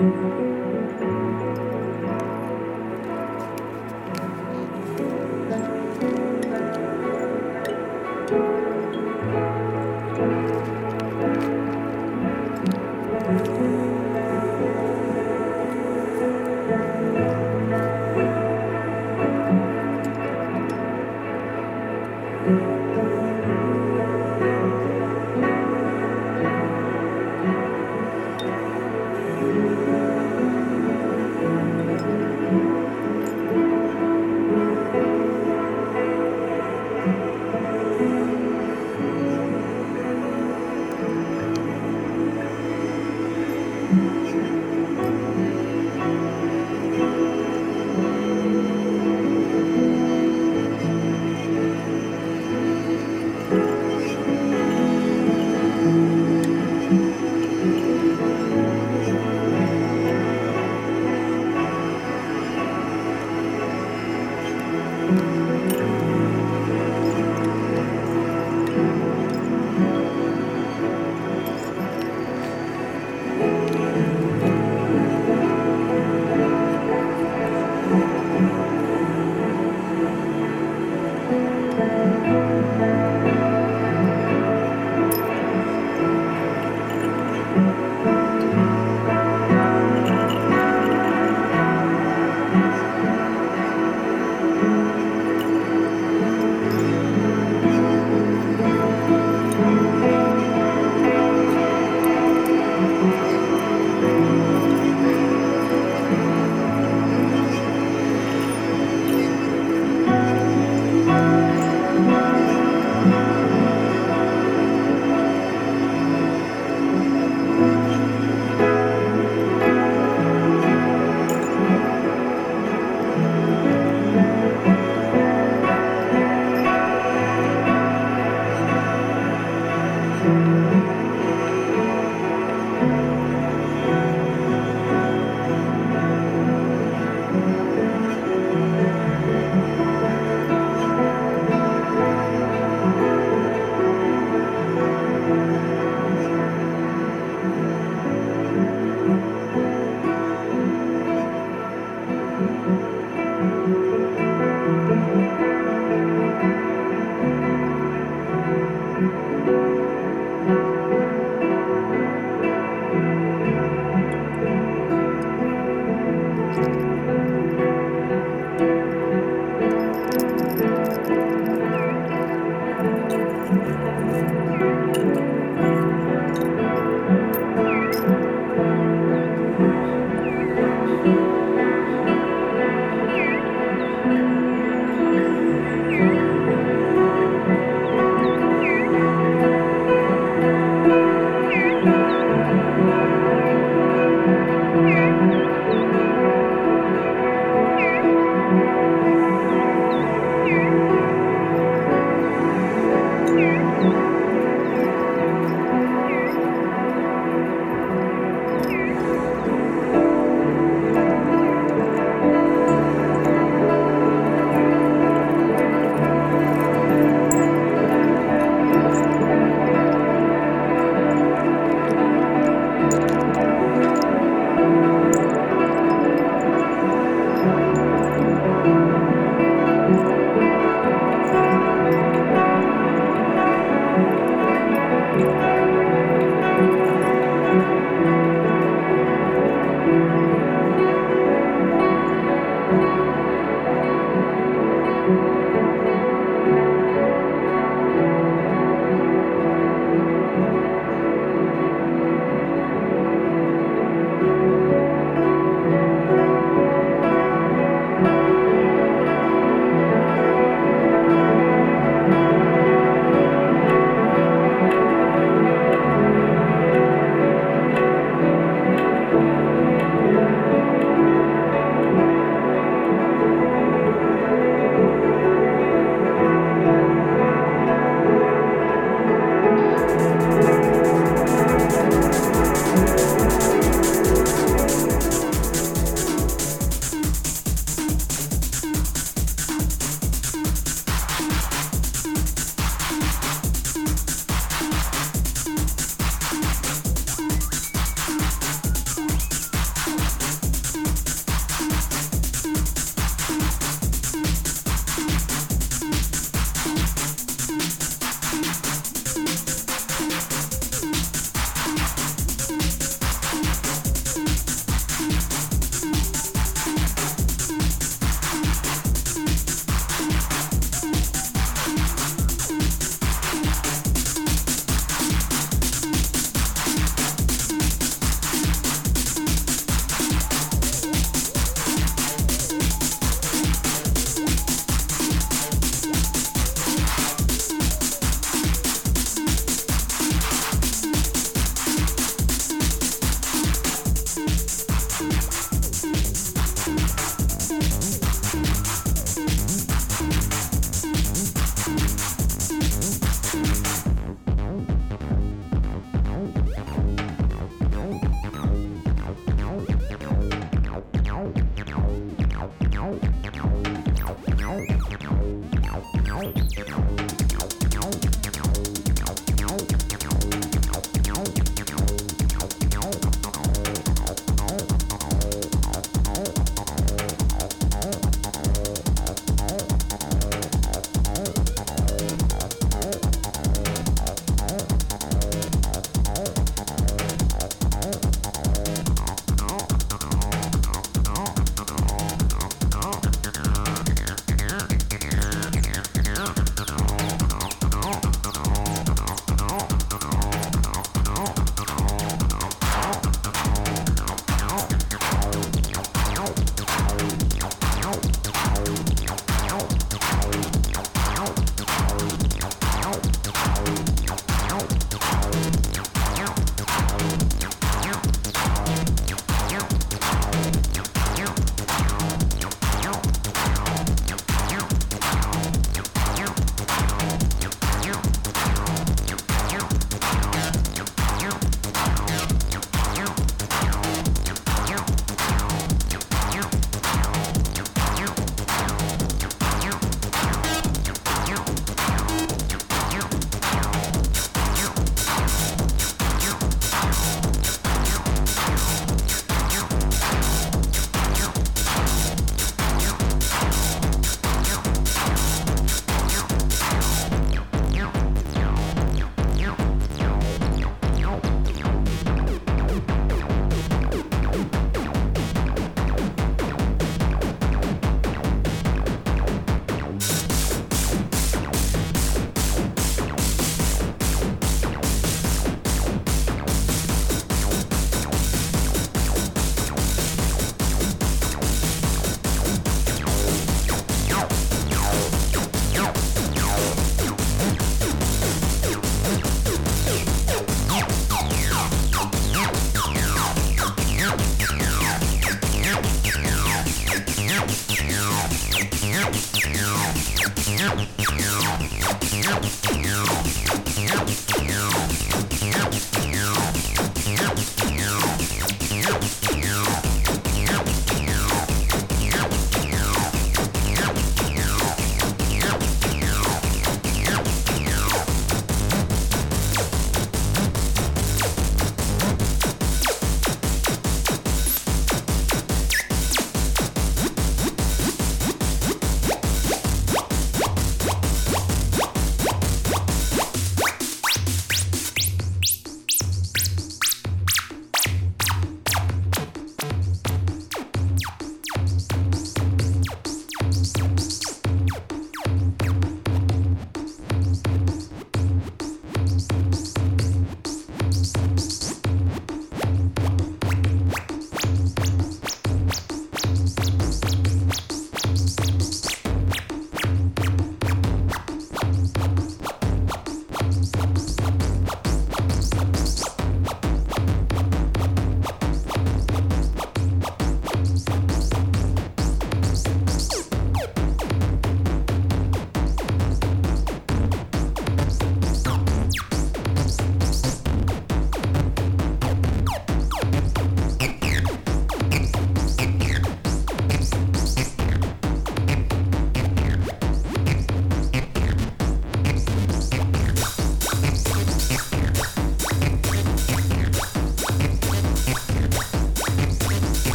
Música